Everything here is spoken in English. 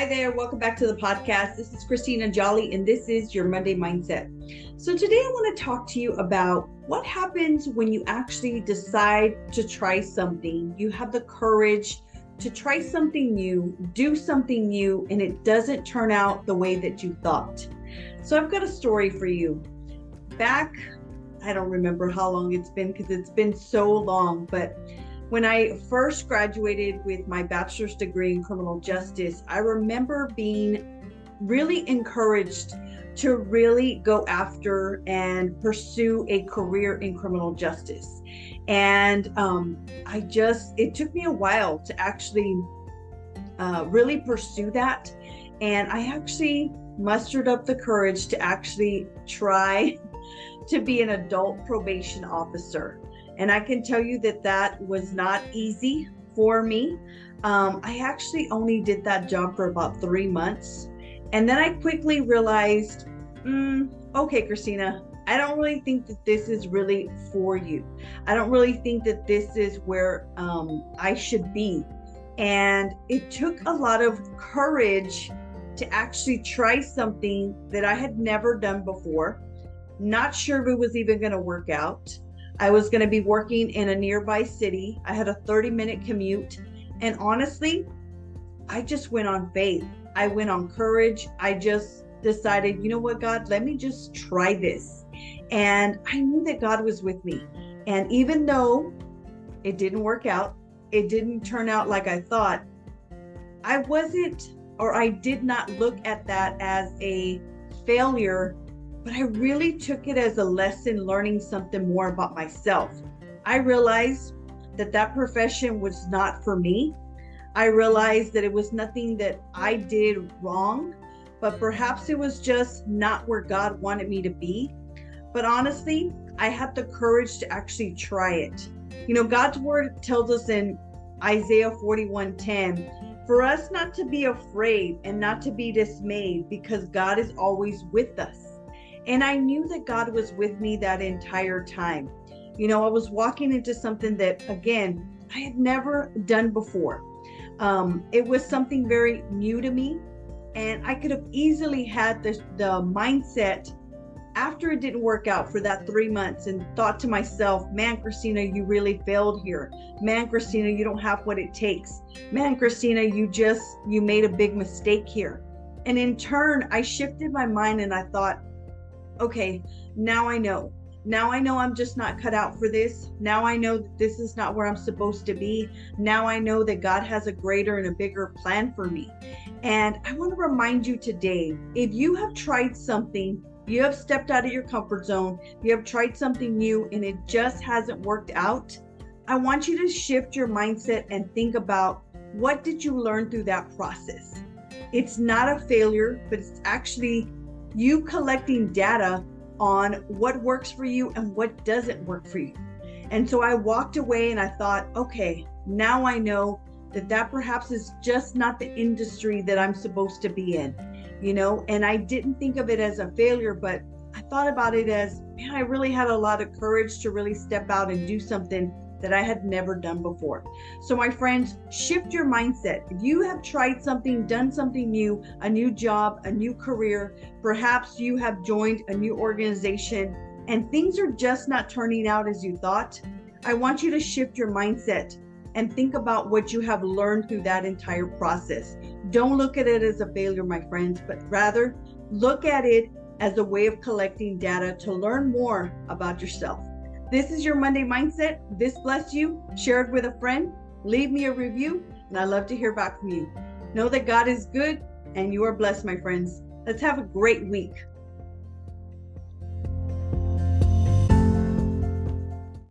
Hi there, welcome back to the podcast. This is Christina Jolly, and this is your Monday Mindset. So, today I want to talk to you about what happens when you actually decide to try something. You have the courage to try something new, do something new, and it doesn't turn out the way that you thought. So, I've got a story for you. Back, I don't remember how long it's been because it's been so long, but when I first graduated with my bachelor's degree in criminal justice, I remember being really encouraged to really go after and pursue a career in criminal justice. And um, I just, it took me a while to actually uh, really pursue that. And I actually mustered up the courage to actually try to be an adult probation officer. And I can tell you that that was not easy for me. Um, I actually only did that job for about three months. And then I quickly realized, mm, okay, Christina, I don't really think that this is really for you. I don't really think that this is where um, I should be. And it took a lot of courage to actually try something that I had never done before. Not sure if it was even going to work out. I was going to be working in a nearby city. I had a 30 minute commute. And honestly, I just went on faith. I went on courage. I just decided, you know what, God, let me just try this. And I knew that God was with me. And even though it didn't work out, it didn't turn out like I thought, I wasn't, or I did not look at that as a failure but I really took it as a lesson learning something more about myself. I realized that that profession was not for me. I realized that it was nothing that I did wrong, but perhaps it was just not where God wanted me to be. But honestly, I had the courage to actually try it. You know, God's word tells us in Isaiah 41:10 for us not to be afraid and not to be dismayed because God is always with us. And I knew that God was with me that entire time. You know, I was walking into something that, again, I had never done before. Um, it was something very new to me. And I could have easily had the, the mindset after it didn't work out for that three months and thought to myself, man, Christina, you really failed here. Man, Christina, you don't have what it takes. Man, Christina, you just, you made a big mistake here. And in turn, I shifted my mind and I thought, okay, now I know. Now I know I'm just not cut out for this. Now I know that this is not where I'm supposed to be. Now I know that God has a greater and a bigger plan for me. And I want to remind you today if you have tried something, you have stepped out of your comfort zone, you have tried something new, and it just hasn't worked out, I want you to shift your mindset and think about what did you learn through that process? It's not a failure, but it's actually you collecting data on what works for you and what doesn't work for you. And so I walked away and I thought, okay, now I know that that perhaps is just not the industry that I'm supposed to be in, you know, and I didn't think of it as a failure, but I thought about it as, man, I really had a lot of courage to really step out and do something that I had never done before. So, my friends, shift your mindset. If you have tried something, done something new, a new job, a new career, perhaps you have joined a new organization and things are just not turning out as you thought, I want you to shift your mindset and think about what you have learned through that entire process. Don't look at it as a failure, my friends, but rather look at it as a way of collecting data to learn more about yourself. This is your Monday Mindset. This blessed you. Share it with a friend. Leave me a review, and I love to hear back from you. Know that God is good and you are blessed, my friends. Let's have a great week.